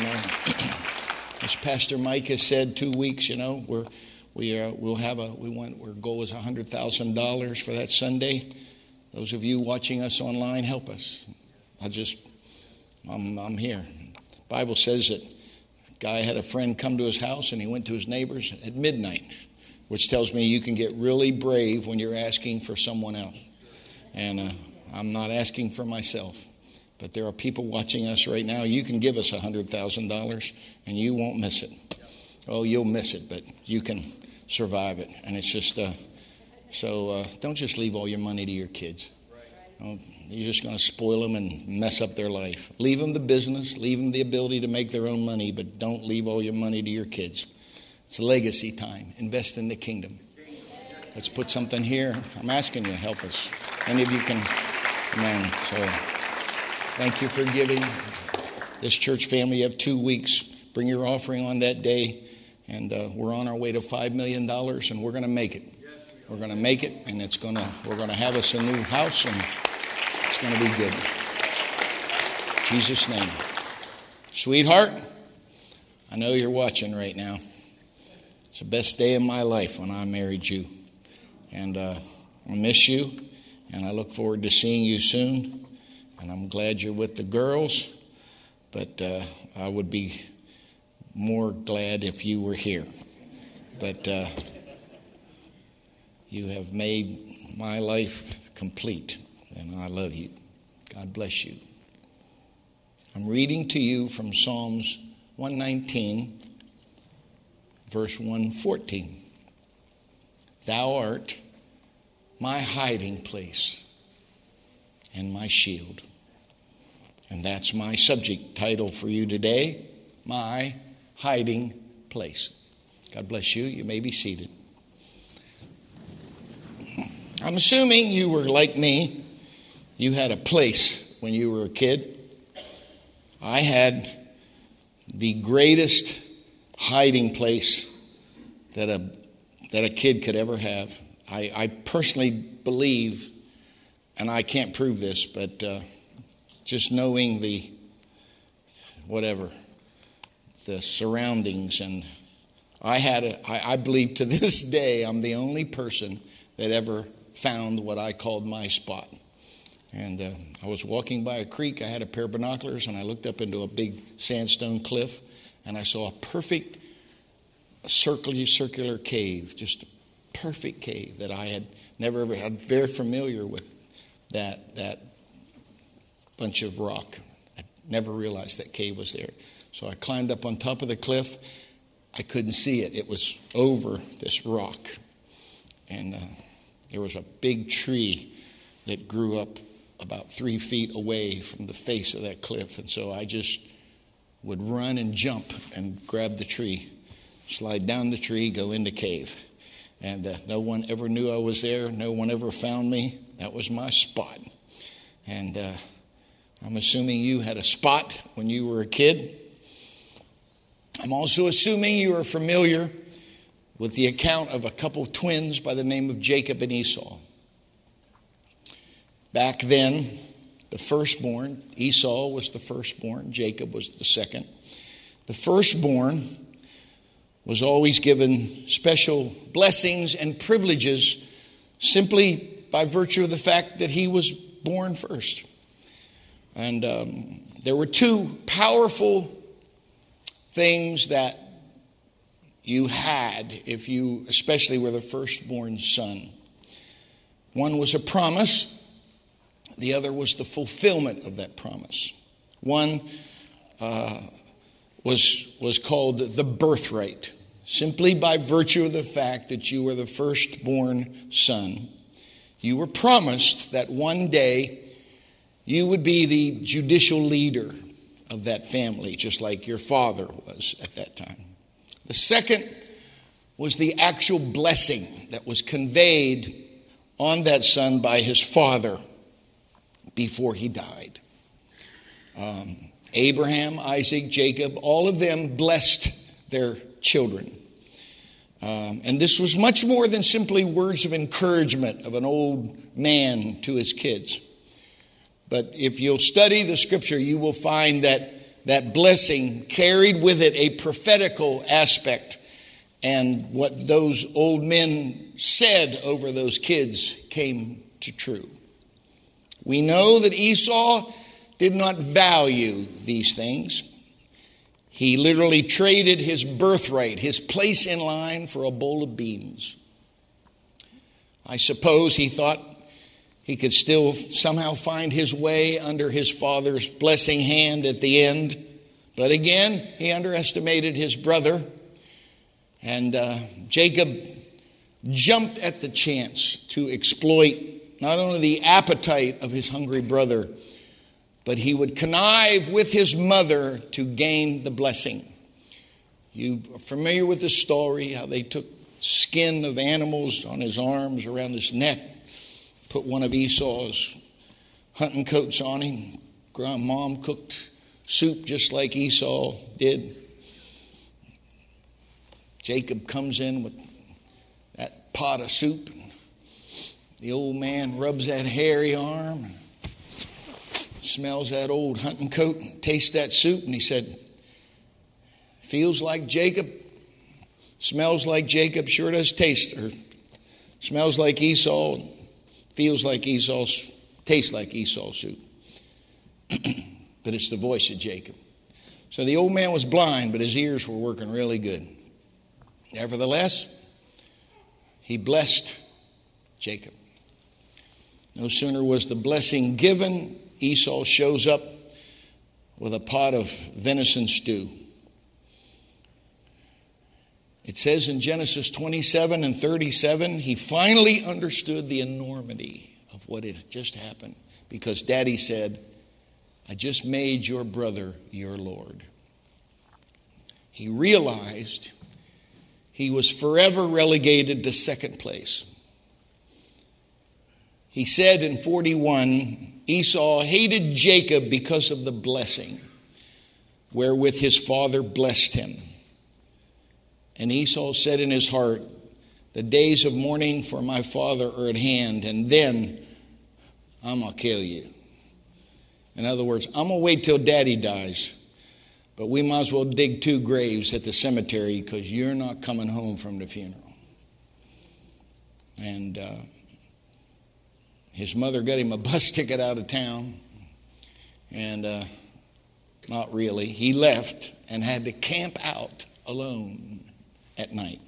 You know, as Pastor Mike has said, two weeks. You know, we're we are, we'll have a we want our goal is hundred thousand dollars for that Sunday. Those of you watching us online, help us. I just I'm I'm here. Bible says that guy had a friend come to his house and he went to his neighbors at midnight, which tells me you can get really brave when you're asking for someone else. And uh, I'm not asking for myself. But there are people watching us right now. You can give us $100,000 and you won't miss it. Oh, you'll miss it, but you can survive it. And it's just, uh, so uh, don't just leave all your money to your kids. Oh, you're just going to spoil them and mess up their life. Leave them the business, leave them the ability to make their own money, but don't leave all your money to your kids. It's legacy time. Invest in the kingdom. Let's put something here. I'm asking you, to help us. Any of you can, amen. So. Thank you for giving. This church family, you have two weeks. Bring your offering on that day. And uh, we're on our way to $5 million, and we're going to make it. We're going to make it, and it's going to, we're going to have us a new house, and it's going to be good. In Jesus' name. Sweetheart, I know you're watching right now. It's the best day of my life when I married you. And uh, I miss you, and I look forward to seeing you soon. And I'm glad you're with the girls, but uh, I would be more glad if you were here. But uh, you have made my life complete, and I love you. God bless you. I'm reading to you from Psalms 119, verse 114. Thou art my hiding place and my shield. And that's my subject title for you today My Hiding Place. God bless you. You may be seated. I'm assuming you were like me. You had a place when you were a kid. I had the greatest hiding place that a, that a kid could ever have. I, I personally believe, and I can't prove this, but uh, just knowing the whatever the surroundings. And i had a, I, I believe to this day i'm the only person that ever found what i called my spot. And uh, i was walking by a creek. I had a pair of binoculars and i looked up into a big sandstone cliff and i saw a perfect circular circular cave just a perfect cave that i had never ever had very familiar with that that bunch of rock. I never realized that cave was there. So I climbed up on top of the cliff. I couldn't see it, it was over this rock. And uh, there was a big tree that grew up about three feet away from the face of that cliff. And so I just would run and jump and grab the tree, slide down the tree, go in the cave. And uh, no one ever knew I was there. No one ever found me. That was my spot. And uh, I'm assuming you had a spot when you were a kid. I'm also assuming you are familiar with the account of a couple twins by the name of Jacob and Esau. Back then, the firstborn, Esau was the firstborn, Jacob was the second. The firstborn was always given special blessings and privileges simply by virtue of the fact that he was born first. And um, there were two powerful things that you had if you, especially were the firstborn son. One was a promise, the other was the fulfillment of that promise. One uh, was, was called the birthright, simply by virtue of the fact that you were the firstborn son. You were promised that one day you would be the judicial leader of that family, just like your father was at that time. The second was the actual blessing that was conveyed on that son by his father before he died. Um, Abraham, Isaac, Jacob, all of them blessed their children. Um, and this was much more than simply words of encouragement of an old man to his kids. But if you'll study the scripture, you will find that that blessing carried with it a prophetical aspect. And what those old men said over those kids came to true. We know that Esau did not value these things. He literally traded his birthright, his place in line, for a bowl of beans. I suppose he thought he could still somehow find his way under his father's blessing hand at the end. But again, he underestimated his brother. And uh, Jacob jumped at the chance to exploit not only the appetite of his hungry brother, but he would connive with his mother to gain the blessing. You are familiar with the story how they took skin of animals on his arms, around his neck, put one of Esau's hunting coats on him. Grandmom cooked soup just like Esau did. Jacob comes in with that pot of soup. The old man rubs that hairy arm and smells that old hunting coat and tastes that soup. And he said, Feels like Jacob, smells like Jacob, sure does taste, or smells like Esau, feels like Esau's, tastes like Esau's soup. but it's the voice of Jacob. So the old man was blind, but his ears were working really good. Nevertheless, he blessed Jacob. No sooner was the blessing given, Esau shows up with a pot of venison stew. It says in Genesis 27 and 37, he finally understood the enormity of what had just happened because daddy said, I just made your brother your Lord. He realized he was forever relegated to second place. He said in 41 Esau hated Jacob because of the blessing wherewith his father blessed him. And Esau said in his heart, The days of mourning for my father are at hand, and then I'm going to kill you. In other words, I'm going to wait till daddy dies, but we might as well dig two graves at the cemetery because you're not coming home from the funeral. And uh, his mother got him a bus ticket out of town, and uh, not really. He left and had to camp out alone at night.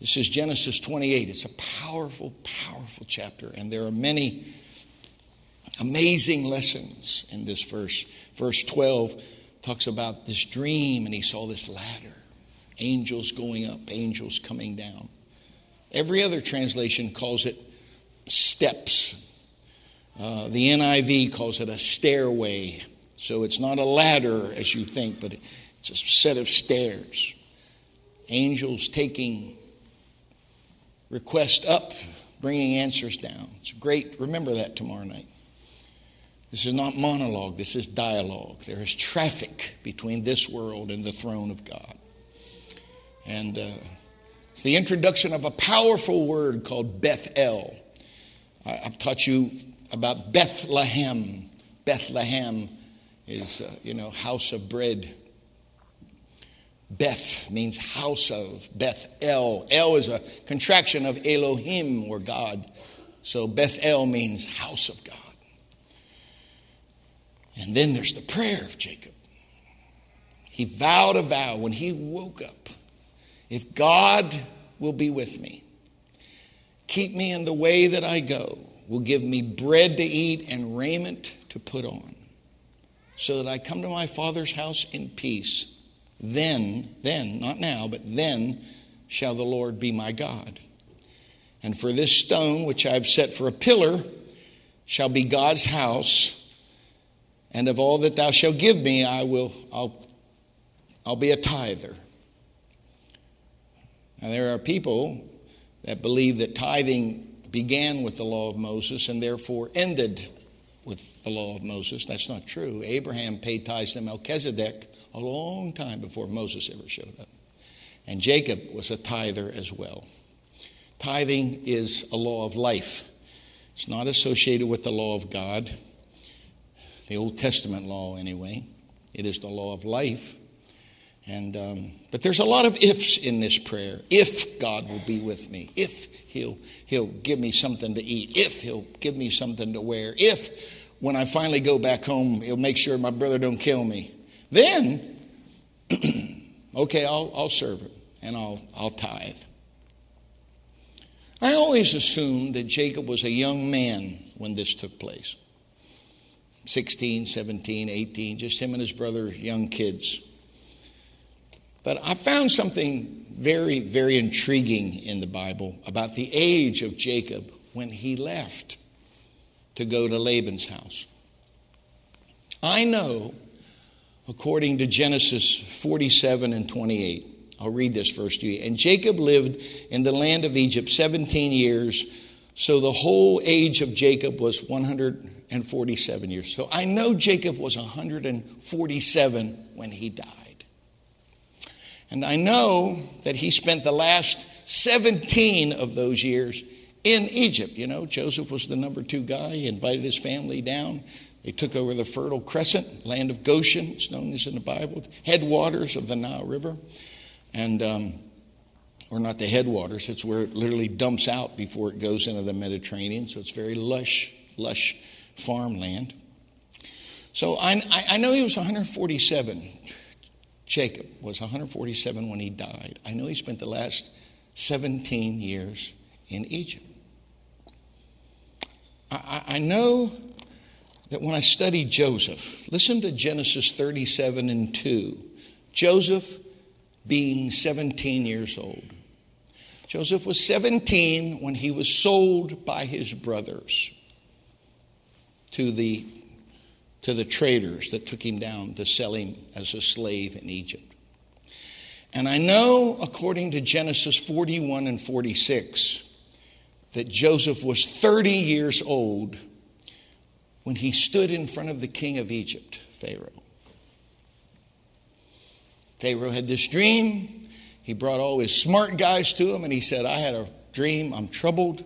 This is Genesis 28. It's a powerful, powerful chapter, and there are many amazing lessons in this verse. Verse 12 talks about this dream, and he saw this ladder angels going up, angels coming down. Every other translation calls it steps. Uh, the NIV calls it a stairway. So it's not a ladder as you think, but it's a set of stairs. Angels taking requests up, bringing answers down. It's great. Remember that tomorrow night. This is not monologue, this is dialogue. There is traffic between this world and the throne of God. And uh, it's the introduction of a powerful word called Bethel. I've taught you about Bethlehem. Bethlehem is, uh, you know, house of bread. Beth means house of. Beth El. El is a contraction of Elohim or God. So Beth El means house of God. And then there's the prayer of Jacob. He vowed a vow when he woke up if God will be with me, keep me in the way that I go, will give me bread to eat and raiment to put on, so that I come to my Father's house in peace. Then, then, not now, but then shall the Lord be my God. And for this stone which I have set for a pillar shall be God's house and of all that thou shalt give me, I will, I'll, I'll be a tither. Now, there are people that believe that tithing began with the law of Moses and therefore ended with the law of Moses. That's not true. Abraham paid tithes to Melchizedek a long time before Moses ever showed up. And Jacob was a tither as well. Tithing is a law of life, it's not associated with the law of God the Old Testament law anyway. It is the law of life. And, um, but there's a lot of ifs in this prayer. If God will be with me, if he'll, he'll give me something to eat, if he'll give me something to wear, if when I finally go back home, he'll make sure my brother don't kill me. Then, okay, I'll, I'll serve him and I'll, I'll tithe. I always assumed that Jacob was a young man when this took place 16, 17, 18, just him and his brother, young kids. But I found something very, very intriguing in the Bible about the age of Jacob when he left to go to Laban's house. I know, according to Genesis 47 and 28, I'll read this verse to you. And Jacob lived in the land of Egypt 17 years, so the whole age of Jacob was 147 years. So I know Jacob was 147 when he died. And I know that he spent the last 17 of those years in Egypt. You know, Joseph was the number two guy. He invited his family down. They took over the Fertile Crescent, land of Goshen, it's known as in the Bible, headwaters of the Nile River. And, um, or not the headwaters, it's where it literally dumps out before it goes into the Mediterranean. So it's very lush, lush farmland. So I, I know he was 147. Jacob was 147 when he died. I know he spent the last 17 years in Egypt. I, I know that when I studied Joseph, listen to Genesis 37 and 2. Joseph being 17 years old. Joseph was 17 when he was sold by his brothers to the to the traders that took him down to sell him as a slave in Egypt. And I know, according to Genesis 41 and 46, that Joseph was 30 years old when he stood in front of the king of Egypt, Pharaoh. Pharaoh had this dream. He brought all his smart guys to him and he said, I had a dream. I'm troubled.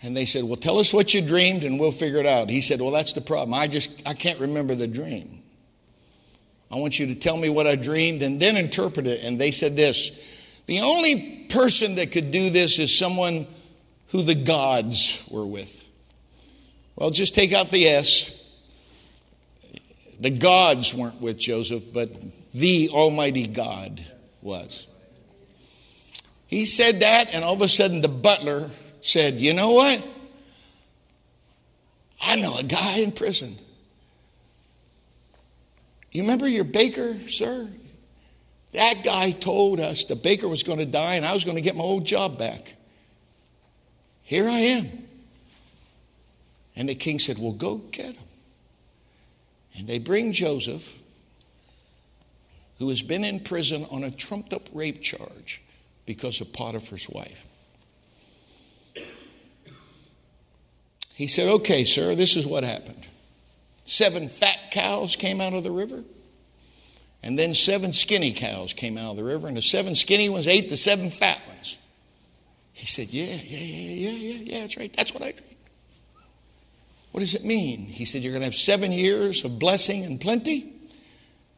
And they said, Well, tell us what you dreamed and we'll figure it out. He said, Well, that's the problem. I just, I can't remember the dream. I want you to tell me what I dreamed and then interpret it. And they said this The only person that could do this is someone who the gods were with. Well, just take out the S. The gods weren't with Joseph, but the Almighty God was. He said that, and all of a sudden the butler said, You know what? I know a guy in prison. You remember your baker, sir? That guy told us the baker was going to die and I was going to get my old job back. Here I am. And the king said, Well, go get him. And they bring Joseph, who has been in prison on a trumped up rape charge because of Potiphar's wife. He said, Okay, sir, this is what happened. Seven fat cows came out of the river, and then seven skinny cows came out of the river, and the seven skinny ones ate the seven fat ones. He said, Yeah, yeah, yeah, yeah, yeah, yeah, that's right. That's what I. What does it mean? He said, You're going to have seven years of blessing and plenty,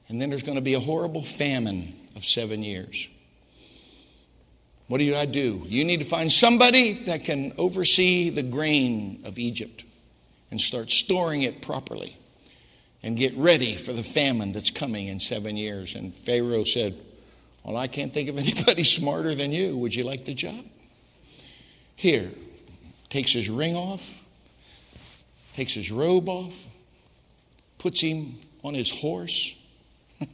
and then there's going to be a horrible famine of seven years. What do I do? You need to find somebody that can oversee the grain of Egypt and start storing it properly and get ready for the famine that's coming in seven years. And Pharaoh said, Well, I can't think of anybody smarter than you. Would you like the job? Here, takes his ring off, takes his robe off, puts him on his horse.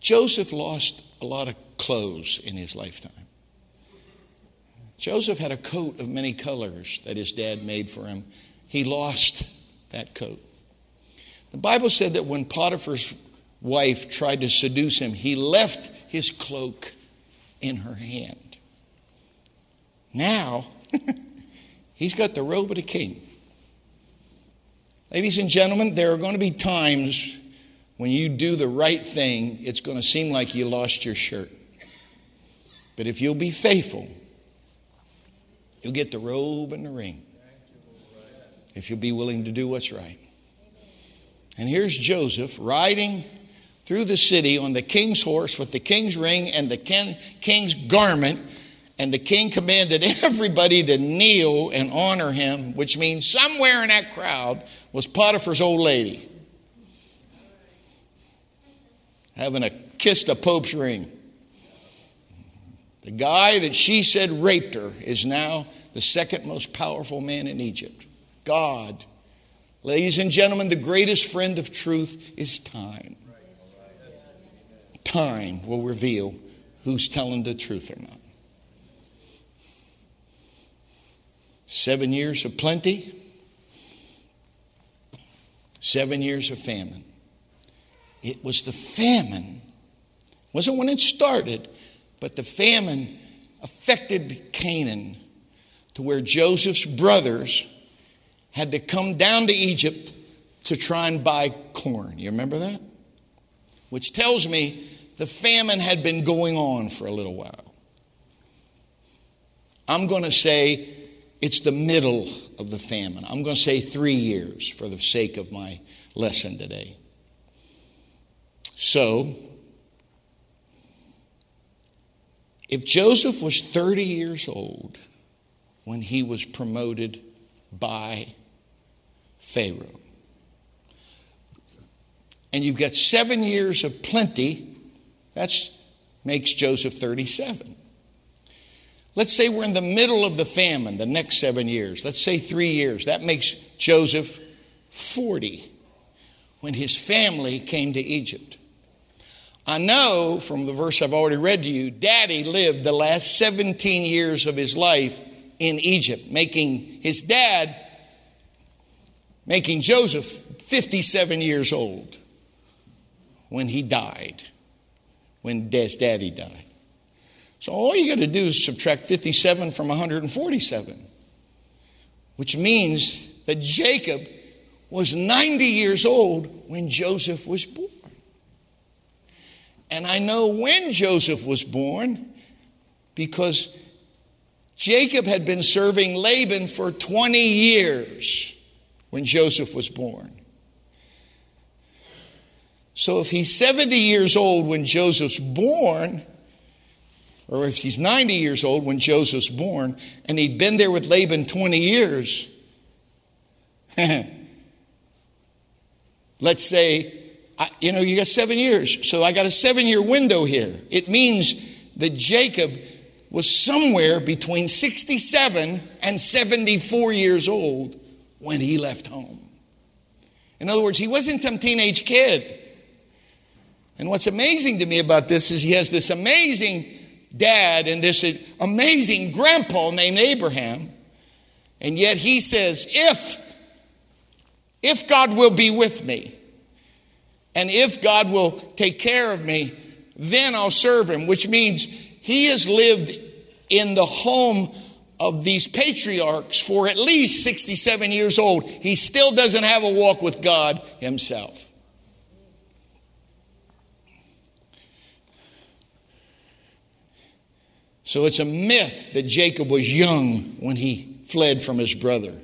Joseph lost a lot of clothes in his lifetime. Joseph had a coat of many colors that his dad made for him. He lost that coat. The Bible said that when Potiphar's wife tried to seduce him, he left his cloak in her hand. Now, he's got the robe of the king. Ladies and gentlemen, there are going to be times when you do the right thing, it's going to seem like you lost your shirt. But if you'll be faithful, you'll get the robe and the ring. If you'll be willing to do what's right. And here's Joseph riding through the city on the king's horse with the king's ring and the king's garment. And the king commanded everybody to kneel and honor him, which means somewhere in that crowd was Potiphar's old lady having a kissed a pope's ring. The guy that she said raped her is now the second most powerful man in Egypt. God. Ladies and gentlemen, the greatest friend of truth is time. Time will reveal who's telling the truth or not. Seven years of plenty, seven years of famine. It was the famine, it wasn't when it started, but the famine affected Canaan to where Joseph's brothers had to come down to Egypt to try and buy corn. You remember that? Which tells me the famine had been going on for a little while. I'm going to say it's the middle of the famine. I'm going to say three years for the sake of my lesson today. So, if Joseph was 30 years old when he was promoted by Pharaoh, and you've got seven years of plenty, that makes Joseph 37. Let's say we're in the middle of the famine the next seven years. Let's say three years. That makes Joseph 40 when his family came to Egypt. I know from the verse I've already read to you, Daddy lived the last 17 years of his life in Egypt, making his dad, making Joseph 57 years old when he died, when his daddy died. So all you got to do is subtract 57 from 147, which means that Jacob was 90 years old when Joseph was born. And I know when Joseph was born because Jacob had been serving Laban for 20 years when Joseph was born. So if he's 70 years old when Joseph's born, or if he's 90 years old when Joseph's born, and he'd been there with Laban 20 years, let's say I, you know, you got seven years. So I got a seven year window here. It means that Jacob was somewhere between 67 and 74 years old when he left home. In other words, he wasn't some teenage kid. And what's amazing to me about this is he has this amazing dad and this amazing grandpa named Abraham. And yet he says, if, if God will be with me, and if God will take care of me, then I'll serve him, which means he has lived in the home of these patriarchs for at least 67 years old. He still doesn't have a walk with God himself. So it's a myth that Jacob was young when he fled from his brother.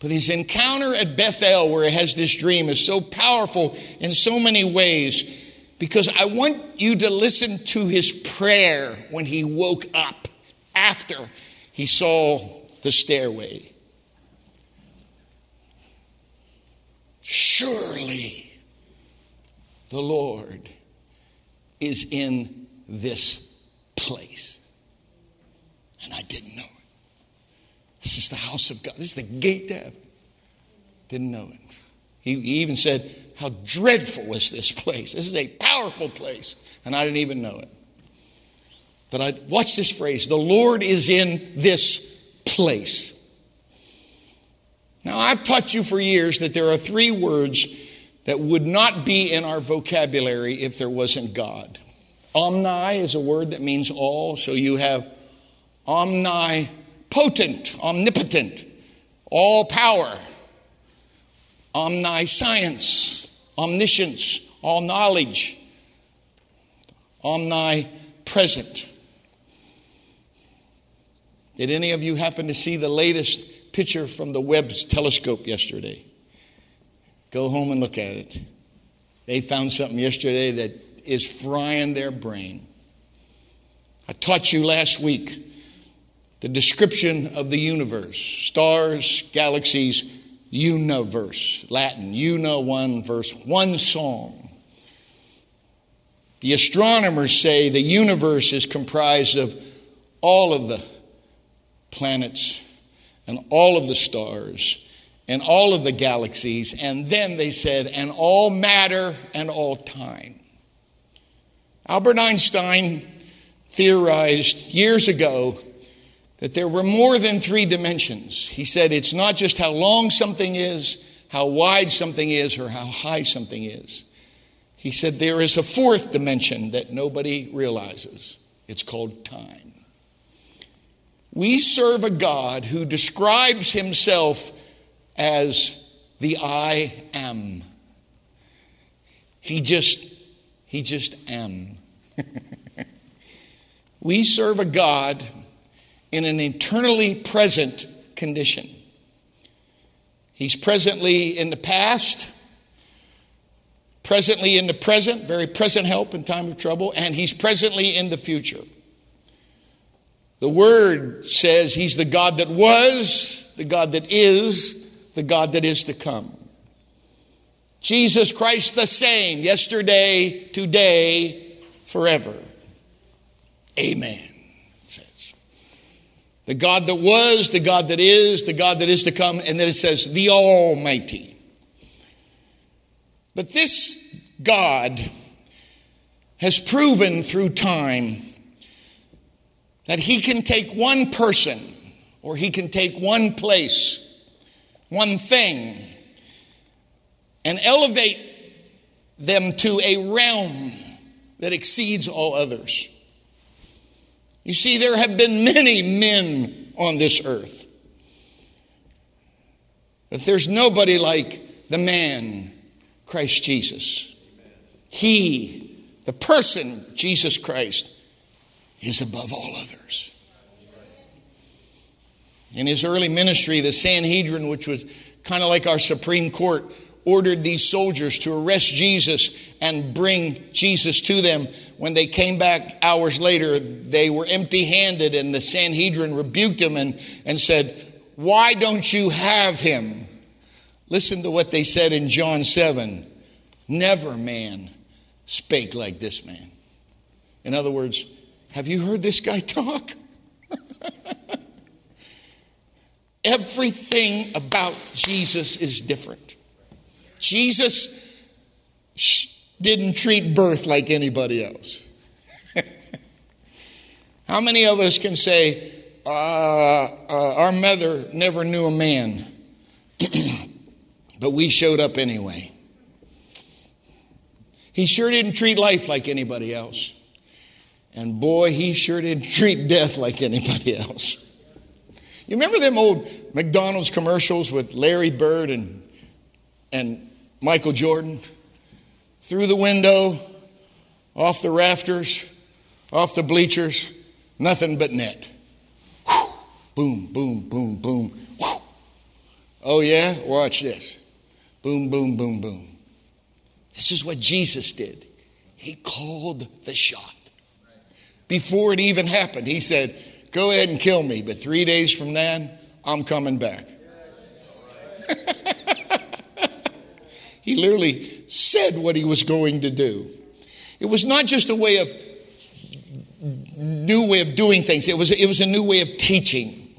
But his encounter at Bethel, where he has this dream, is so powerful in so many ways because I want you to listen to his prayer when he woke up after he saw the stairway. Surely the Lord is in this place. And I didn't know it. This is the house of God. This is the gate to heaven. Didn't know it. He, he even said, How dreadful is this place? This is a powerful place. And I didn't even know it. But I watch this phrase the Lord is in this place. Now, I've taught you for years that there are three words that would not be in our vocabulary if there wasn't God. Omni is a word that means all, so you have omni potent, omnipotent, all power, omniscience, omniscience, all knowledge, omnipresent. Did any of you happen to see the latest picture from the Webb telescope yesterday? Go home and look at it. They found something yesterday that is frying their brain. I taught you last week the description of the universe stars, galaxies, universe, Latin, you know one verse, one song. The astronomers say the universe is comprised of all of the planets and all of the stars and all of the galaxies, and then they said, and all matter and all time. Albert Einstein theorized years ago that there were more than three dimensions. He said it's not just how long something is, how wide something is, or how high something is. He said there is a fourth dimension that nobody realizes. It's called time. We serve a God who describes himself as the I am. He just, he just am. we serve a God in an eternally present condition. He's presently in the past, presently in the present, very present help in time of trouble, and he's presently in the future. The word says he's the God that was, the God that is, the God that is to come. Jesus Christ the same, yesterday, today, forever. Amen. Says. The God that was, the God that is, the God that is to come, and then it says, the Almighty. But this God has proven through time that he can take one person or he can take one place one thing and elevate them to a realm that exceeds all others. You see, there have been many men on this earth, but there's nobody like the man, Christ Jesus. He, the person, Jesus Christ, is above all others. In his early ministry, the Sanhedrin, which was kind of like our Supreme Court, ordered these soldiers to arrest Jesus and bring Jesus to them. When they came back hours later, they were empty handed, and the Sanhedrin rebuked them and, and said, Why don't you have him? Listen to what they said in John 7 Never man spake like this man. In other words, have you heard this guy talk? Everything about Jesus is different. Jesus didn't treat birth like anybody else. How many of us can say, uh, uh, our mother never knew a man, but we showed up anyway? He sure didn't treat life like anybody else. And boy, he sure didn't treat death like anybody else. You remember them old McDonald's commercials with Larry Bird and, and Michael Jordan? Through the window, off the rafters, off the bleachers, nothing but net. Whew. Boom, boom, boom, boom. Whew. Oh, yeah? Watch this. Boom, boom, boom, boom. This is what Jesus did. He called the shot. Before it even happened, he said, Go ahead and kill me, but three days from then, I'm coming back. he literally said what he was going to do. It was not just a way of new way of doing things. It was, it was a new way of teaching.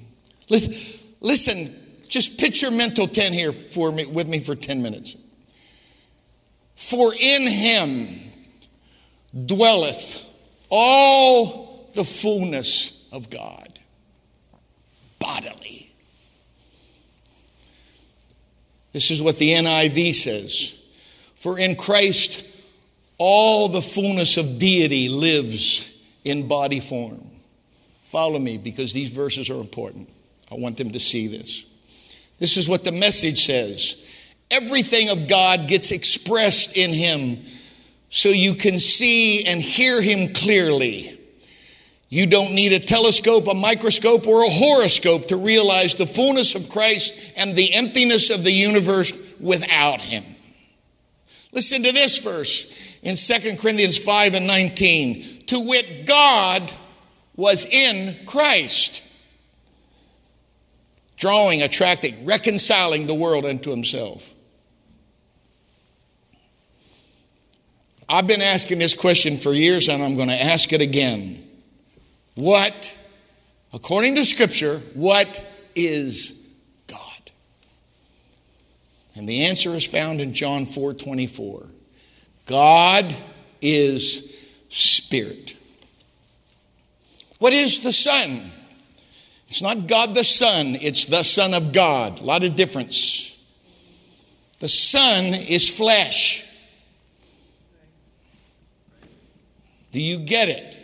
Listen, just picture mental 10 here for me, with me for 10 minutes. For in him dwelleth all the fullness of God bodily. This is what the NIV says For in Christ, all the fullness of deity lives in body form. Follow me because these verses are important. I want them to see this. This is what the message says. Everything of God gets expressed in Him so you can see and hear Him clearly. You don't need a telescope, a microscope, or a horoscope to realize the fullness of Christ and the emptiness of the universe without Him. Listen to this verse in 2 Corinthians 5 and 19. To wit, God was in Christ, drawing, attracting, reconciling the world unto himself. I've been asking this question for years and I'm going to ask it again. What, according to Scripture, what is God? And the answer is found in John 4 24. God is spirit. What is the Son? It's not God the Son, it's the Son of God. A lot of difference. The Son is flesh. Do you get it?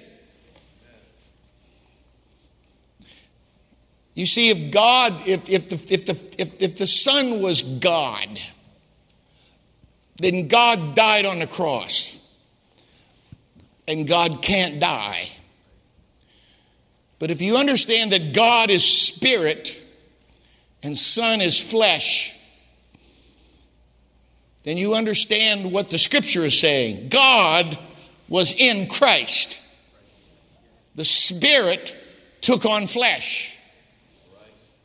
You see, if God, if, if, the, if, the, if, if the Son was God, then God died on the cross. And God can't die. But if you understand that God is spirit and Son is flesh, then you understand what the scripture is saying. God was in Christ, the Spirit took on flesh.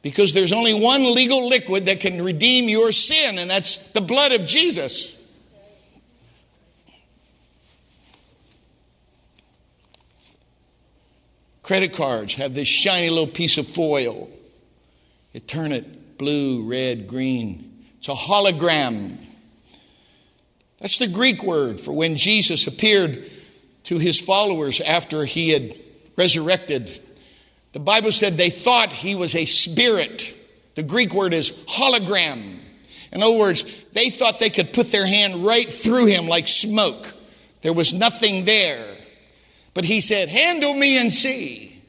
Because there's only one legal liquid that can redeem your sin, and that's the blood of Jesus. Credit cards have this shiny little piece of foil. You turn it blue, red, green. It's a hologram. That's the Greek word for when Jesus appeared to his followers after he had resurrected. The Bible said they thought he was a spirit. The Greek word is hologram. In other words, they thought they could put their hand right through him like smoke. There was nothing there. But he said, Handle me and see.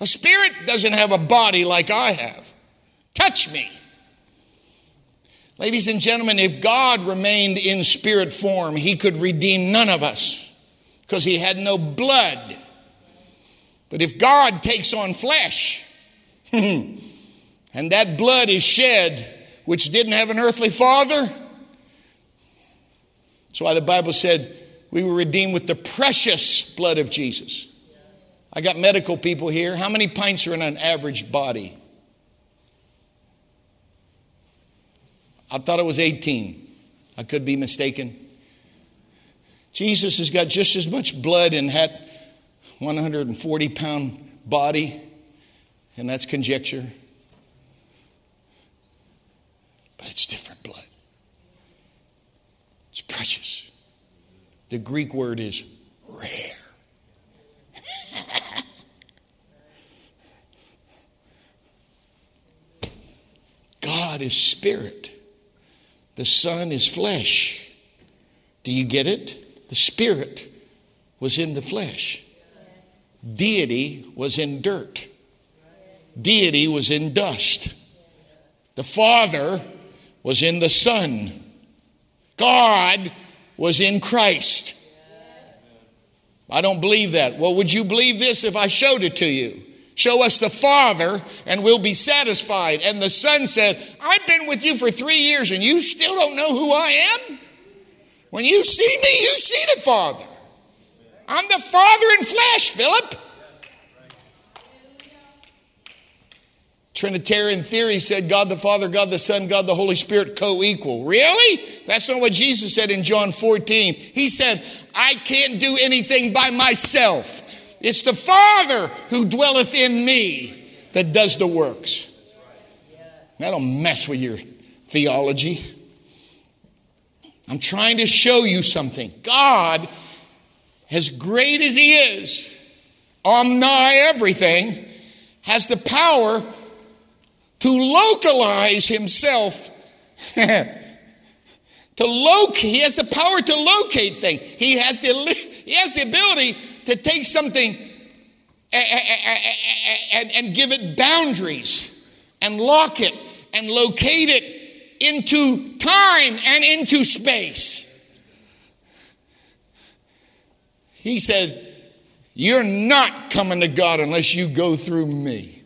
A spirit doesn't have a body like I have. Touch me. Ladies and gentlemen, if God remained in spirit form, he could redeem none of us because he had no blood. But if God takes on flesh, and that blood is shed, which didn't have an earthly father, that's why the Bible said, we were redeemed with the precious blood of Jesus. I got medical people here. How many pints are in an average body? I thought it was 18. I could be mistaken. Jesus has got just as much blood in that 140 pound body, and that's conjecture. But it's different blood. It's precious. The Greek word is rare. God is spirit. The Son is flesh. Do you get it? The Spirit was in the flesh. Deity was in dirt. Deity was in dust. The Father was in the Son. God was in Christ. I don't believe that. Well, would you believe this if I showed it to you? Show us the Father and we'll be satisfied. And the Son said, I've been with you for three years and you still don't know who I am? When you see me, you see the Father. I'm the Father in flesh, Philip. Trinitarian theory said God the Father, God the Son, God the Holy Spirit co equal. Really? That's not what Jesus said in John 14. He said, I can't do anything by myself. It's the Father who dwelleth in me that does the works. That'll mess with your theology. I'm trying to show you something. God, as great as He is, omni everything, has the power to localize himself. to locate, he has the power to locate things. He has the, he has the ability to take something and, and, and give it boundaries and lock it and locate it into time and into space. He said, You're not coming to God unless you go through me.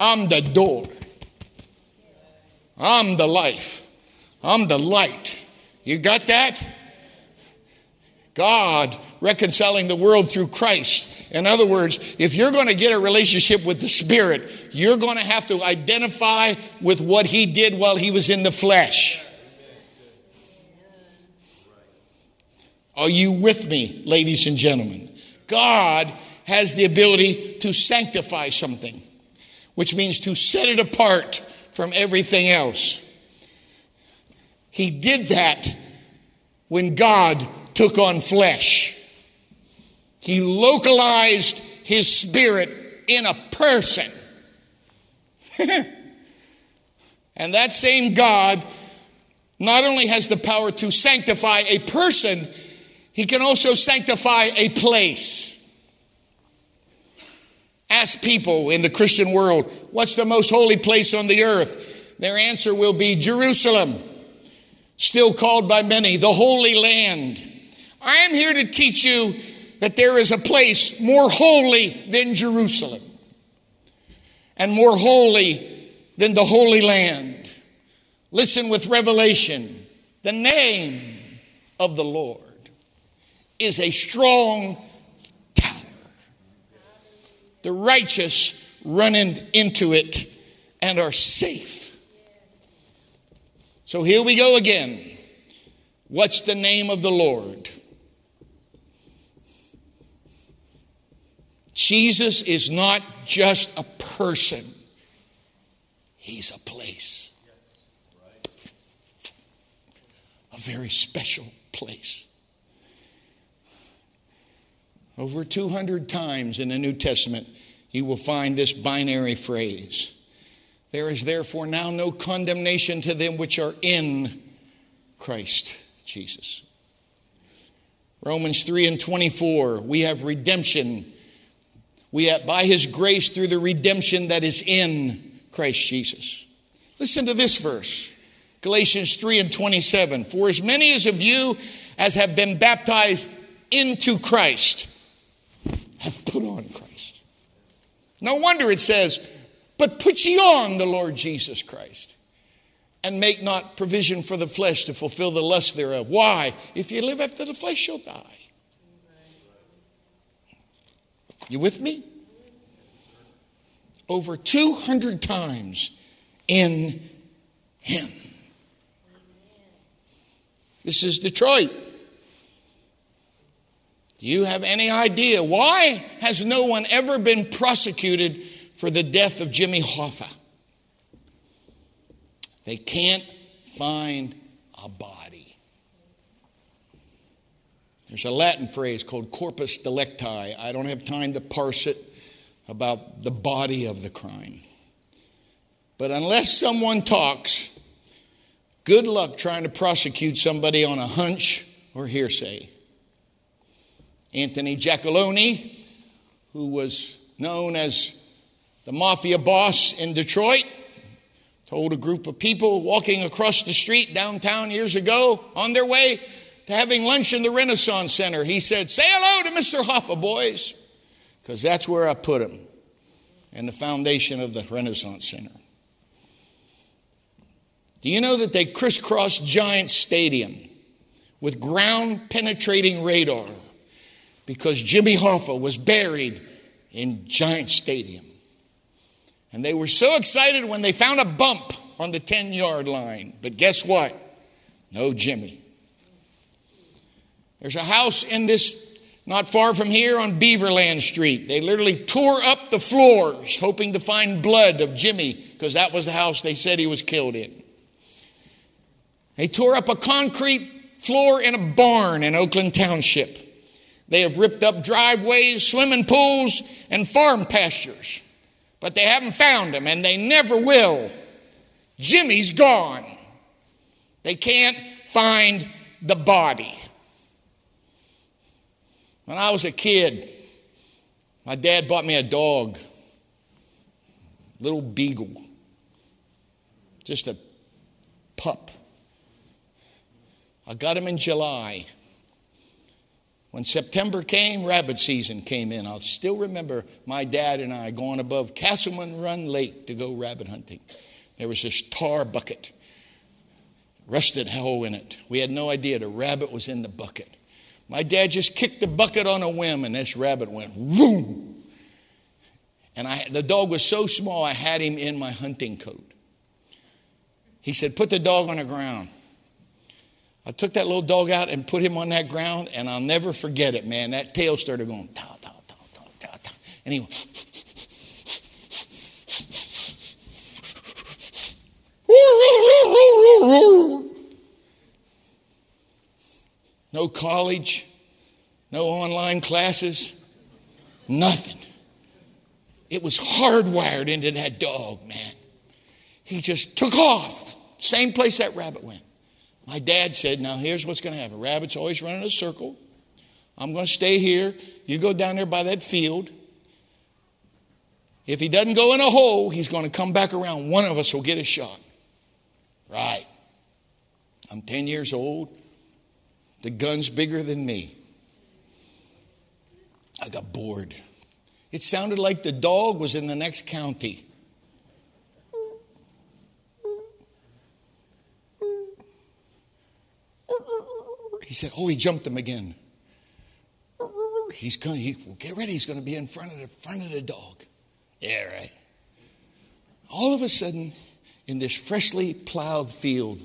I'm the door. I'm the life. I'm the light. You got that? God reconciling the world through Christ. In other words, if you're going to get a relationship with the Spirit, you're going to have to identify with what He did while He was in the flesh. Are you with me, ladies and gentlemen? God has the ability to sanctify something, which means to set it apart from everything else. He did that when God took on flesh. He localized his spirit in a person. and that same God not only has the power to sanctify a person, he can also sanctify a place. Ask people in the Christian world, what's the most holy place on the earth? Their answer will be Jerusalem, still called by many the Holy Land. I am here to teach you that there is a place more holy than Jerusalem and more holy than the Holy Land. Listen with revelation. The name of the Lord is a strong tower. The righteous run into it and are safe. So here we go again. What's the name of the Lord? Jesus is not just a person, he's a place. A very special place. Over 200 times in the New Testament, you will find this binary phrase There is therefore now no condemnation to them which are in Christ Jesus. Romans 3 and 24, we have redemption we have, by his grace through the redemption that is in Christ Jesus. Listen to this verse Galatians 3 and 27. For as many as of you as have been baptized into Christ have put on Christ. No wonder it says, but put ye on the Lord Jesus Christ and make not provision for the flesh to fulfill the lust thereof. Why? If you live after the flesh, you'll die. You with me? Over 200 times in Him. This is Detroit. Do you have any idea why has no one ever been prosecuted for the death of Jimmy Hoffa? They can't find a body. There's a Latin phrase called corpus delicti. I don't have time to parse it about the body of the crime. But unless someone talks, good luck trying to prosecute somebody on a hunch or hearsay. Anthony Giacalone, who was known as the mafia boss in Detroit, told a group of people walking across the street downtown years ago on their way to having lunch in the Renaissance Center. He said, Say hello to Mr. Hoffa, boys, because that's where I put him, and the foundation of the Renaissance Center. Do you know that they crisscrossed Giant Stadium with ground penetrating radar because Jimmy Hoffa was buried in Giant Stadium? And they were so excited when they found a bump on the 10 yard line. But guess what? No Jimmy. There's a house in this, not far from here on Beaverland Street. They literally tore up the floors hoping to find blood of Jimmy because that was the house they said he was killed in. They tore up a concrete floor in a barn in Oakland Township. They have ripped up driveways, swimming pools, and farm pastures. But they haven't found him, and they never will. Jimmy's gone. They can't find the body. When I was a kid, my dad bought me a dog, little beagle, just a pup. I got him in July. When September came, rabbit season came in. I'll still remember my dad and I going above Castleman Run Lake to go rabbit hunting. There was this tar bucket rusted hole in it. We had no idea the rabbit was in the bucket. My dad just kicked the bucket on a whim, and this rabbit went boom. And I, the dog was so small, I had him in my hunting coat. He said, Put the dog on the ground. I took that little dog out and put him on that ground, and I'll never forget it, man. That tail started going, ta, ta, ta, ta, ta, ta. And he went, no college, no online classes, nothing. It was hardwired into that dog, man. He just took off, same place that rabbit went. My dad said, Now here's what's going to happen. Rabbits always run in a circle. I'm going to stay here. You go down there by that field. If he doesn't go in a hole, he's going to come back around. One of us will get a shot. Right. I'm 10 years old. The gun's bigger than me. I got bored. It sounded like the dog was in the next county. He said, Oh, he jumped them again. He's going he, well, get ready, he's going to be in front of the front of the dog. Yeah, right. All of a sudden, in this freshly plowed field,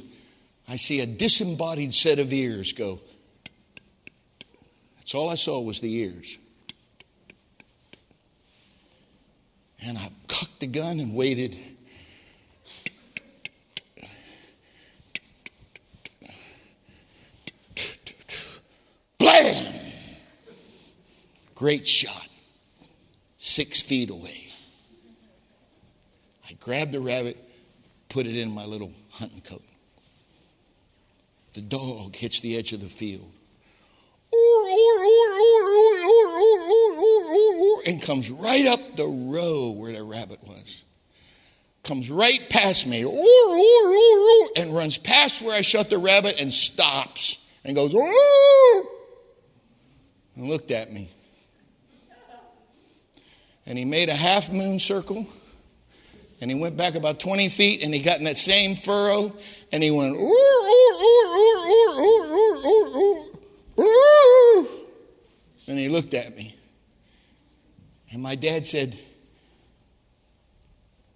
I see a disembodied set of ears go. That's all I saw was the ears. And I cocked the gun and waited. Great shot. Six feet away. I grabbed the rabbit put it in my little hunting coat. The dog hits the edge of the field and comes right up the row where the rabbit was. Comes right past me and runs past where I shot the rabbit and stops and goes and looked at me. And he made a half moon circle and he went back about 20 feet and he got in that same furrow and he went, and he looked at me. And my dad said,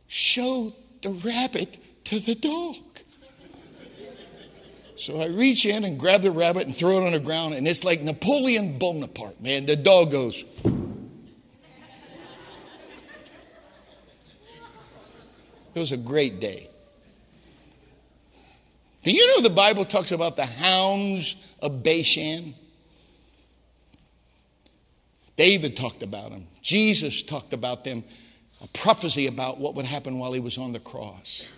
Show the rabbit to the dog. So I reach in and grab the rabbit and throw it on the ground, and it's like Napoleon Bonaparte, man. The dog goes. It was a great day. Do you know the Bible talks about the hounds of Bashan? David talked about them. Jesus talked about them. A prophecy about what would happen while he was on the cross.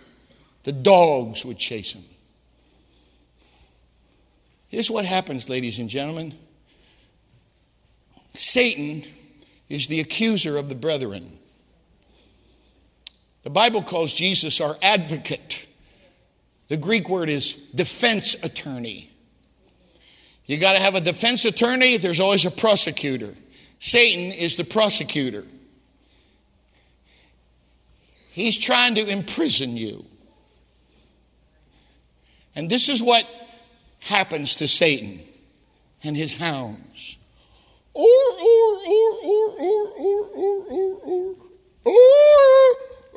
The dogs would chase him. Here's what happens, ladies and gentlemen Satan is the accuser of the brethren. The Bible calls Jesus our advocate. The Greek word is defense attorney. You got to have a defense attorney, there's always a prosecutor. Satan is the prosecutor. He's trying to imprison you. And this is what happens to Satan and his hounds.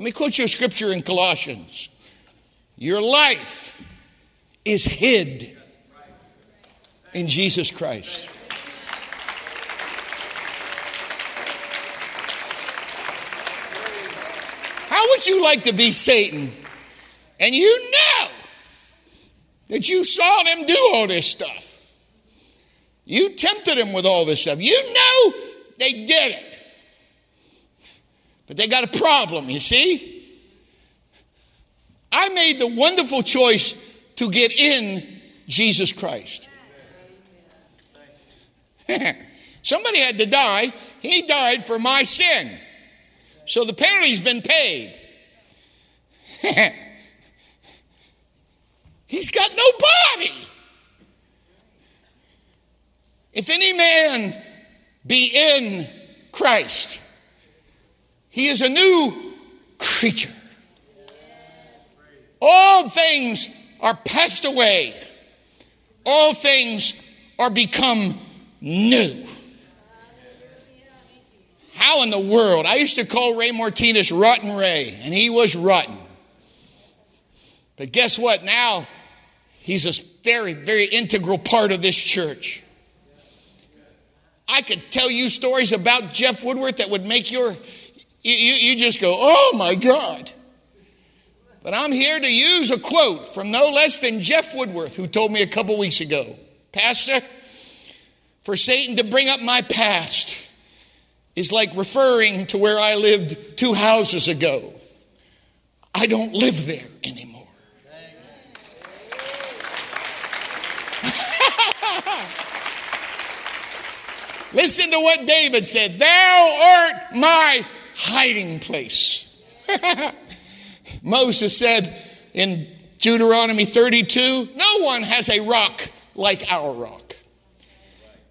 Let me quote you a scripture in Colossians. Your life is hid in Jesus Christ. How would you like to be Satan and you know that you saw them do all this stuff? You tempted them with all this stuff. You know they did it. But they got a problem, you see? I made the wonderful choice to get in Jesus Christ. Somebody had to die. He died for my sin. So the penalty's been paid. He's got no body. If any man be in Christ, he is a new creature. All things are passed away, all things are become new. How in the world? I used to call Ray Martinez Rotten Ray, and he was rotten. But guess what? Now he's a very, very integral part of this church. I could tell you stories about Jeff Woodworth that would make your, you, you, you just go, oh my God. But I'm here to use a quote from no less than Jeff Woodworth, who told me a couple weeks ago Pastor, for Satan to bring up my past is like referring to where I lived two houses ago. I don't live there anymore. Listen to what David said Thou art my hiding place. Moses said in Deuteronomy 32 No one has a rock like our rock.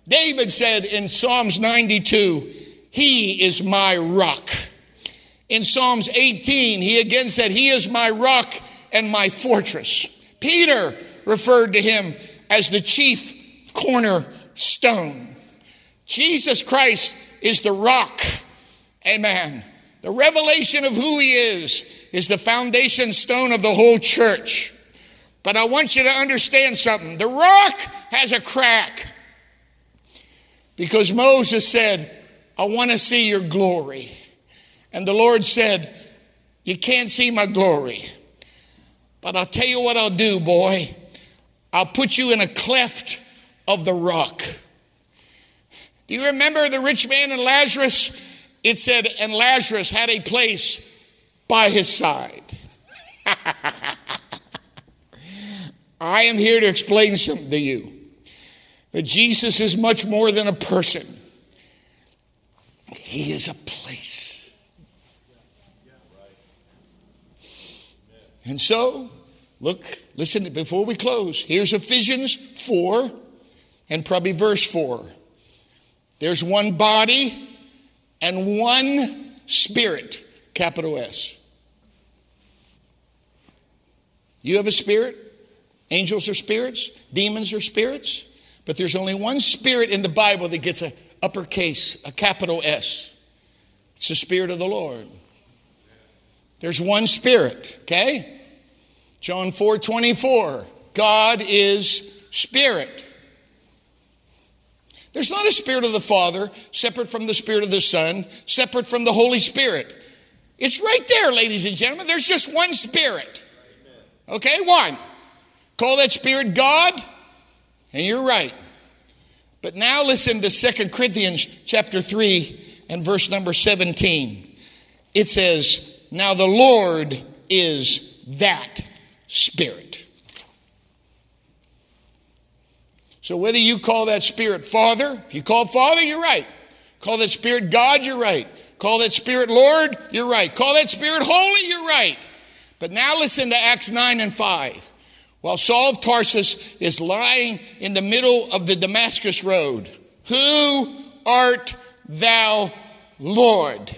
David said in Psalms 92 He is my rock. In Psalms 18, he again said, He is my rock and my fortress. Peter referred to him as the chief cornerstone. Jesus Christ is the rock. Amen. The revelation of who he is is the foundation stone of the whole church. But I want you to understand something. The rock has a crack because Moses said, I want to see your glory. And the Lord said, You can't see my glory. But I'll tell you what I'll do, boy. I'll put you in a cleft of the rock. Do you remember the rich man and Lazarus? It said, and Lazarus had a place by his side. I am here to explain something to you that Jesus is much more than a person, He is a place. And so, look, listen, before we close, here's Ephesians 4 and probably verse 4. There's one body and one spirit, capital S. You have a spirit. Angels are spirits. Demons are spirits. But there's only one spirit in the Bible that gets a uppercase, a capital S. It's the Spirit of the Lord. There's one Spirit, okay? John 4 24. God is Spirit. There's not a Spirit of the Father separate from the Spirit of the Son, separate from the Holy Spirit. It's right there, ladies and gentlemen. There's just one Spirit. Okay, one. Call that spirit God, and you're right. But now listen to Second Corinthians chapter 3 and verse number 17. It says, Now the Lord is that spirit. So whether you call that spirit Father, if you call Father, you're right. Call that spirit God, you're right. Call that spirit Lord, you're right. Call that spirit Holy, you're right. But now listen to Acts 9 and 5. While Saul of Tarsus is lying in the middle of the Damascus road, Who art thou, Lord?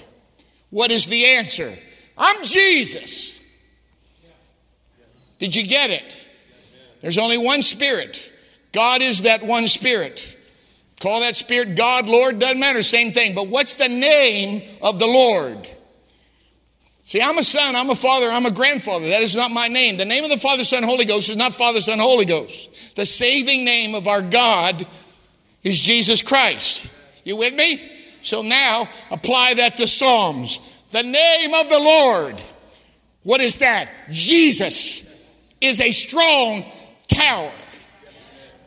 What is the answer? I'm Jesus. Did you get it? There's only one spirit. God is that one spirit. Call that spirit God, Lord, doesn't matter, same thing. But what's the name of the Lord? See, I'm a son, I'm a father, I'm a grandfather. That is not my name. The name of the Father, Son, Holy Ghost is not Father, Son, Holy Ghost. The saving name of our God is Jesus Christ. You with me? So now apply that to Psalms. The name of the Lord. What is that? Jesus is a strong tower.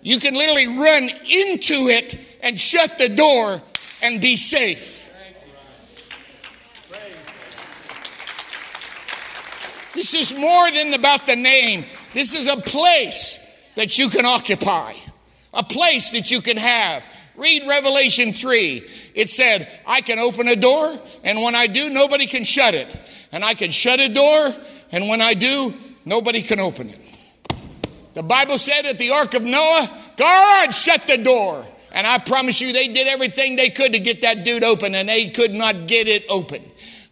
You can literally run into it and shut the door and be safe. This is more than about the name. This is a place. that you can occupy, a place that you can have. Read Revelation 3. It said, I can open a door, and when I do, nobody can shut it. And I can shut a door, and when I do, nobody can open it. The Bible said at the Ark of Noah, God shut the door. And I promise you, they did everything they could to get that dude open, and they could not get it open.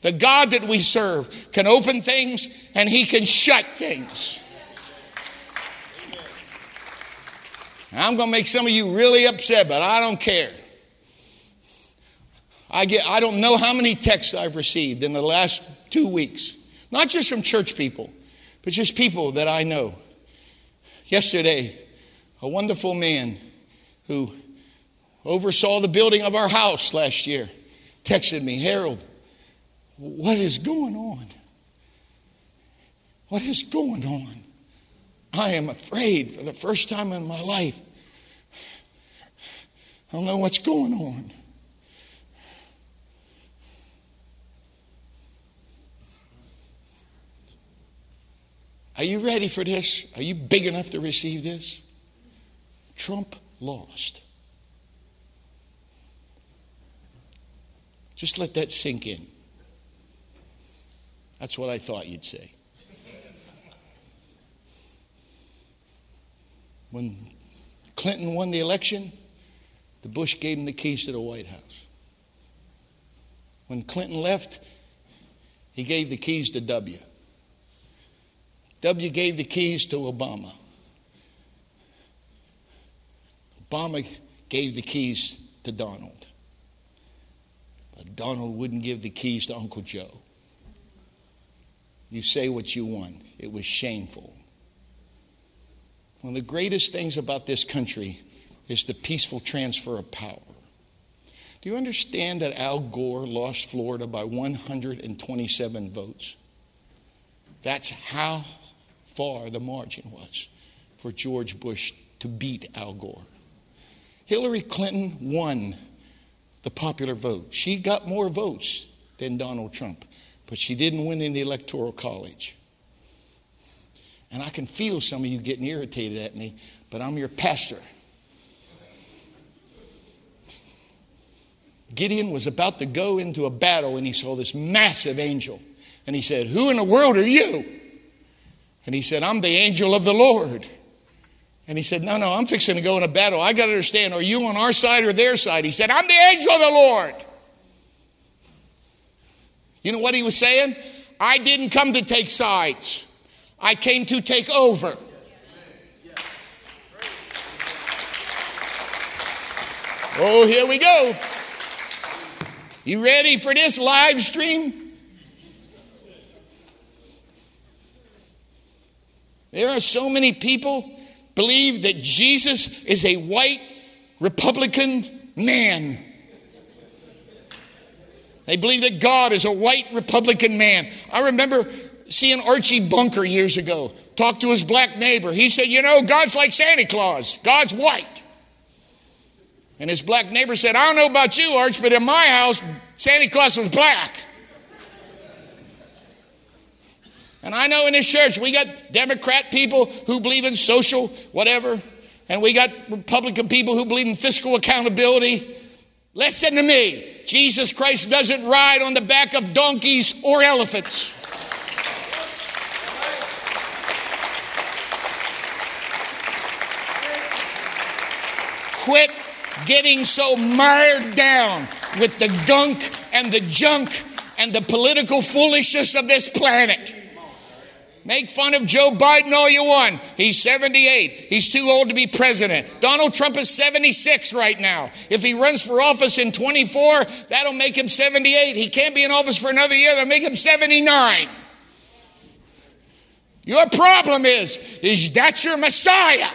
The God that we serve can open things and he can shut things. I'm going to make some of you really upset, but I don't care. I, get, I don't know how many texts I've received in the last two weeks, not just from church people, but just people that I know. Yesterday, a wonderful man who oversaw the building of our house last year texted me, Harold, what is going on? What is going on? I am afraid for the first time in my life. I don't know what's going on. Are you ready for this? Are you big enough to receive this? Trump lost. Just let that sink in. That's what I thought you'd say. When Clinton won the election, the Bush gave him the keys to the White House. When Clinton left, he gave the keys to W. W gave the keys to Obama. Obama gave the keys to Donald. But Donald wouldn't give the keys to Uncle Joe. You say what you want. It was shameful. One of the greatest things about this country is the peaceful transfer of power. Do you understand that Al Gore lost Florida by 127 votes? That's how far the margin was for George Bush to beat Al Gore. Hillary Clinton won the popular vote. She got more votes than Donald Trump but she didn't win in the Electoral College. And I can feel some of you getting irritated at me, but I'm your pastor. Gideon was about to go into a battle and he saw this massive angel. And he said, Who in the world are you? And he said, I'm the angel of the Lord. And he said, No, no, I'm fixing to go in a battle. I got to understand, are you on our side or their side? He said, I'm the angel of the Lord. You know what he was saying? I didn't come to take sides, I came to take over. Oh, here we go. You ready for this live stream? There are so many people believe that Jesus is a white Republican man. They believe that God is a white Republican man. I remember seeing Archie Bunker years ago talk to his black neighbor. He said, You know, God's like Santa Claus, God's white. And his black neighbor said, I don't know about you, Arch, but in my house, Santa Claus was black. And I know in this church, we got Democrat people who believe in social whatever, and we got Republican people who believe in fiscal accountability. Listen to me. Jesus Christ doesn't ride on the back of donkeys or elephants. Quit getting so mired down with the gunk and the junk and the political foolishness of this planet. Make fun of Joe Biden all you want. He's 78. He's too old to be president. Donald Trump is 76 right now. If he runs for office in 24, that'll make him 78. He can't be in office for another year. That'll make him 79. Your problem is, is that your Messiah?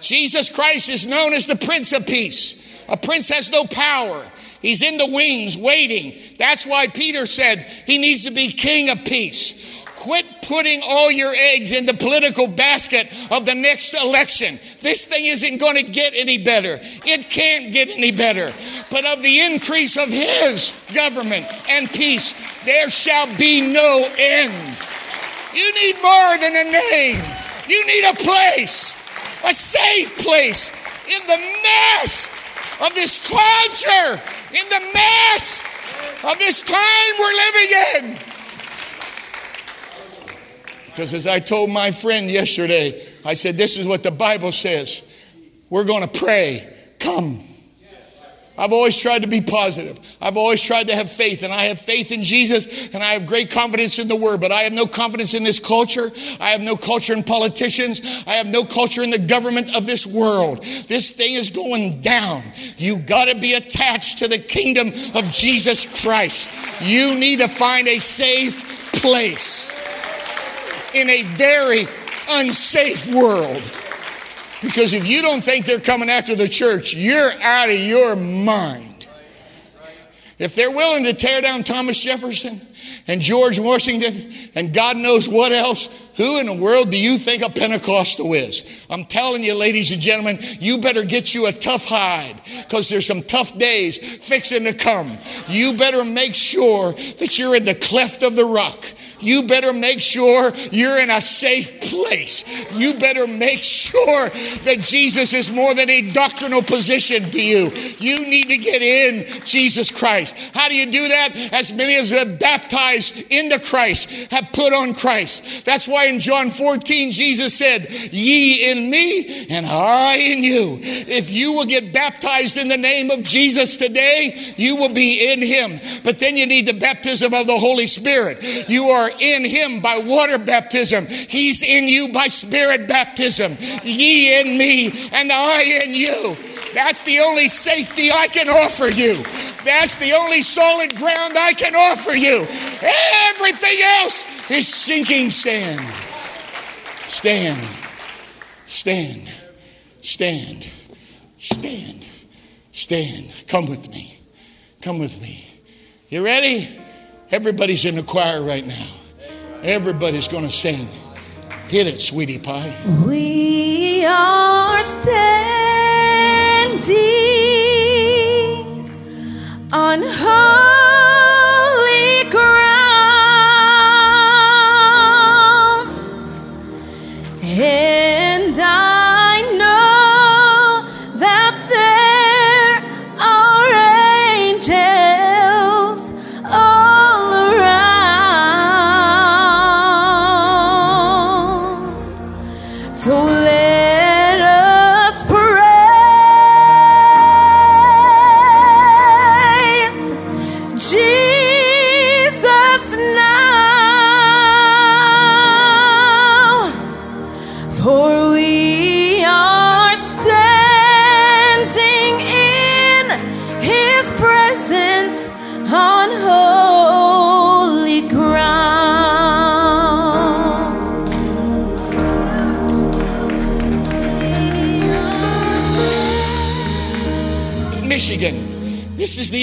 Jesus Christ is known as the Prince of Peace. A prince has no power. He's in the wings waiting. That's why Peter said he needs to be king of peace. Quit putting all your eggs in the political basket of the next election. This thing isn't going to get any better. It can't get any better. But of the increase of His government and peace, there shall be no end. You need more than a name. You need a place, a safe place in the mess of this culture, in the mess of this time we're living in. Because as I told my friend yesterday, I said, This is what the Bible says. We're going to pray. Come. I've always tried to be positive. I've always tried to have faith, and I have faith in Jesus, and I have great confidence in the Word, but I have no confidence in this culture. I have no culture in politicians. I have no culture in the government of this world. This thing is going down. You got to be attached to the kingdom of Jesus Christ. You need to find a safe place in a very unsafe world. Because if you don't think they're coming after the church, you're out of your mind. If they're willing to tear down Thomas Jefferson and George Washington and God knows what else, who in the world do you think a Pentecostal is? I'm telling you, ladies and gentlemen, you better get you a tough hide because there's some tough days fixing to come. You better make sure that you're in the cleft of the rock you better make sure you're in a safe place. You better make sure that Jesus is more than a doctrinal position to you. You need to get in Jesus Christ. How do you do that? As many as have baptized into Christ have put on Christ. That's why in John 14, Jesus said, Ye in me and I in you. If you will get baptized in the name of Jesus today, you will be in him. But then you need the baptism of the Holy Spirit. You are are in him by water baptism. He's in you by spirit baptism. Ye in me and I in you. That's the only safety I can offer you. That's the only solid ground I can offer you. Everything else is sinking sand. Stand, stand, stand, stand, stand. Come with me. Come with me. You ready? Everybody's in the choir right now. Everybody's going to sing. Hit it, sweetie pie. We are standing on holy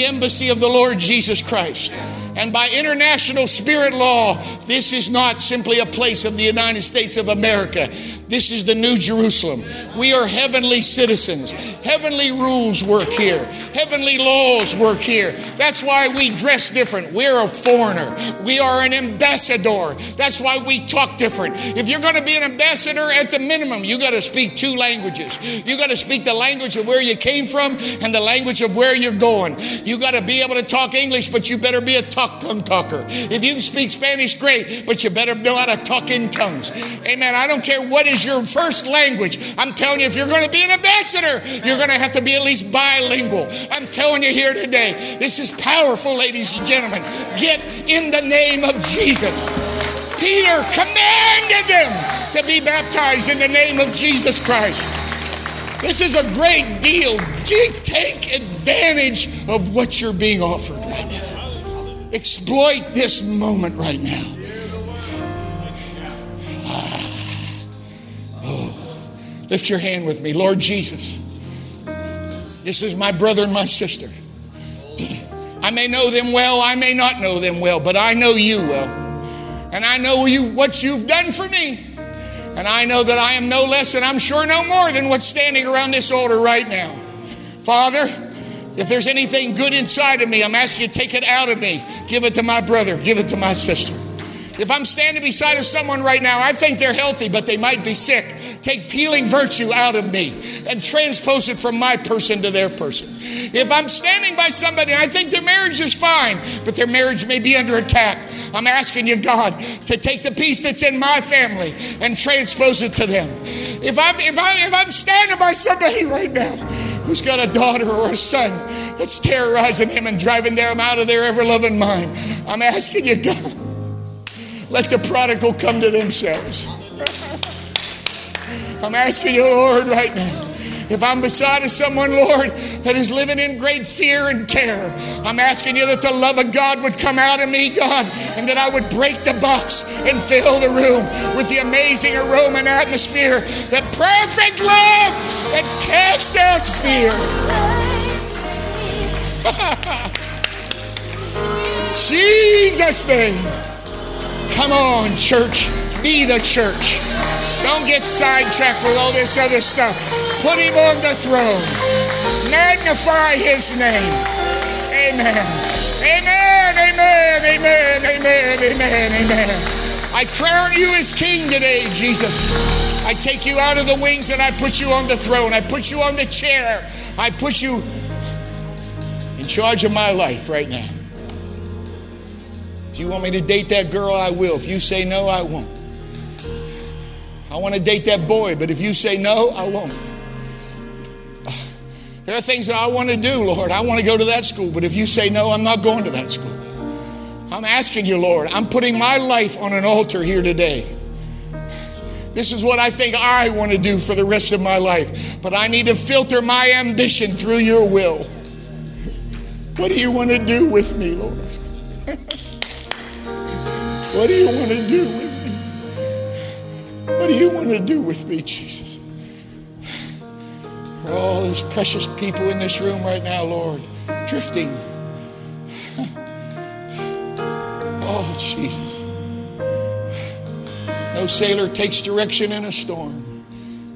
embassy of the Lord Jesus Christ. And by international spirit law, this is not simply a place of the United States of America. This is the New Jerusalem. We are heavenly citizens. Heavenly rules work here. Heavenly laws work here. That's why we dress different. We're a foreigner. We are an ambassador. That's why we talk different. If you're going to be an ambassador, at the minimum, you got to speak two languages. You got to speak the language of where you came from and the language of where you're going. You got to be able to talk English, but you better be a talk tongue talker. If you can speak Spanish, great, but you better know how to talk in tongues. Amen. I don't care what is your first language. I'm telling you, if you're going to be an ambassador, you're going to have to be at least bilingual. I'm telling you here today, this is powerful, ladies and gentlemen. Get in the name of Jesus. Peter commanded them to be baptized in the name of Jesus Christ. This is a great deal. Take advantage of what you're being offered right now. Exploit this moment right now. Oh. Lift your hand with me. Lord Jesus, this is my brother and my sister. I may know them well, I may not know them well, but I know you well. And I know you what you've done for me. And I know that I am no less and I'm sure no more than what's standing around this altar right now. Father, if there's anything good inside of me, I'm asking you to take it out of me. Give it to my brother, give it to my sister. If I'm standing beside of someone right now, I think they're healthy, but they might be sick. Take healing virtue out of me and transpose it from my person to their person. If I'm standing by somebody, I think their marriage is fine, but their marriage may be under attack. I'm asking you, God, to take the peace that's in my family and transpose it to them. If I'm if I if I'm standing by somebody right now who's got a daughter or a son that's terrorizing him and driving them out of their ever loving mind, I'm asking you, God, let the prodigal come to themselves. I'm asking you, Lord, right now. If I'm beside of someone, Lord, that is living in great fear and terror, I'm asking you that the love of God would come out of me, God, and that I would break the box and fill the room with the amazing aroma and atmosphere, that perfect love that casts out fear. Jesus' name. Come on, church. Be the church. Don't get sidetracked with all this other stuff. Put him on the throne. Magnify his name. Amen. Amen. Amen. Amen. Amen. Amen. Amen. I crown you as king today, Jesus. I take you out of the wings and I put you on the throne. I put you on the chair. I put you in charge of my life right now. You want me to date that girl, I will. If you say no, I won't. I want to date that boy, but if you say no, I won't. There are things that I want to do, Lord. I want to go to that school, but if you say no, I'm not going to that school. I'm asking you, Lord, I'm putting my life on an altar here today. This is what I think I want to do for the rest of my life, but I need to filter my ambition through your will. What do you want to do with me, Lord? what do you want to do with me? What do you want to do with me, Jesus? For all those precious people in this room right now, Lord, drifting. Oh, Jesus. No sailor takes direction in a storm.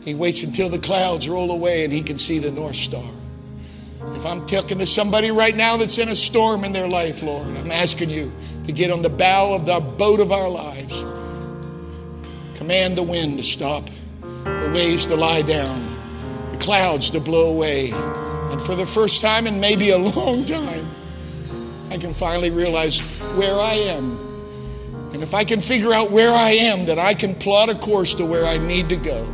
He waits until the clouds roll away and he can see the North Star. If I'm talking to somebody right now that's in a storm in their life, Lord, I'm asking you to get on the bow of the boat of our lives. Command the wind to stop, the waves to lie down, the clouds to blow away. And for the first time in maybe a long time, I can finally realize where I am. And if I can figure out where I am, that I can plot a course to where I need to go.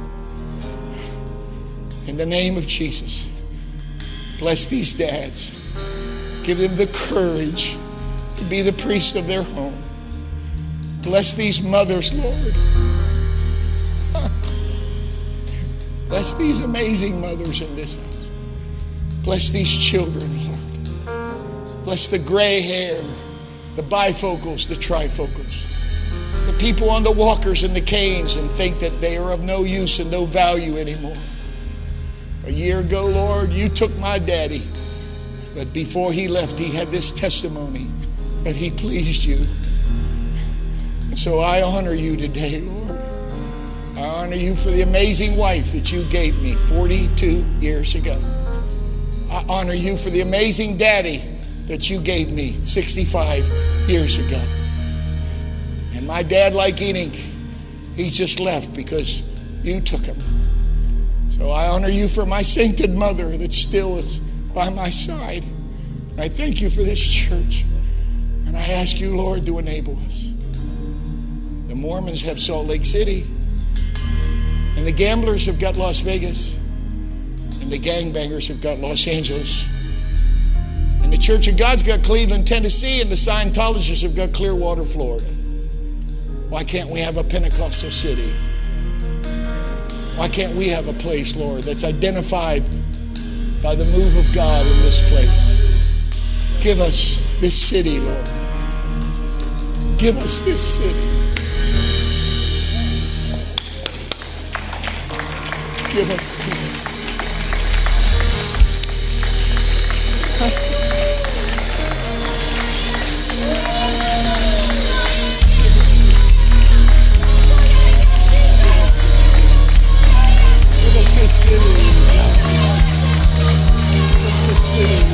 In the name of Jesus, bless these dads. Give them the courage to be the priest of their home. Bless these mothers, Lord. Bless these amazing mothers in this house. Bless these children, Lord. Bless the gray hair, the bifocals, the trifocals, the people on the walkers and the canes and think that they are of no use and no value anymore. A year ago, Lord, you took my daddy, but before he left, he had this testimony that he pleased you. And so I honor you today, Lord. I honor you for the amazing wife that you gave me 42 years ago. I honor you for the amazing daddy that you gave me 65 years ago. And my dad, like Enoch, he just left because you took him. So I honor you for my sainted mother that still is by my side. I thank you for this church. And I ask you, Lord, to enable us. The Mormons have Salt Lake City, and the gamblers have got Las Vegas, and the gangbangers have got Los Angeles. And the Church of God's got Cleveland, Tennessee, and the Scientologists have got Clearwater, Florida. Why can't we have a Pentecostal city? Why can't we have a place, Lord, that's identified by the move of God in this place? Give us this city, Lord. que é você descemos. Que é você descemos. Que nós descemos. Que nós descemos.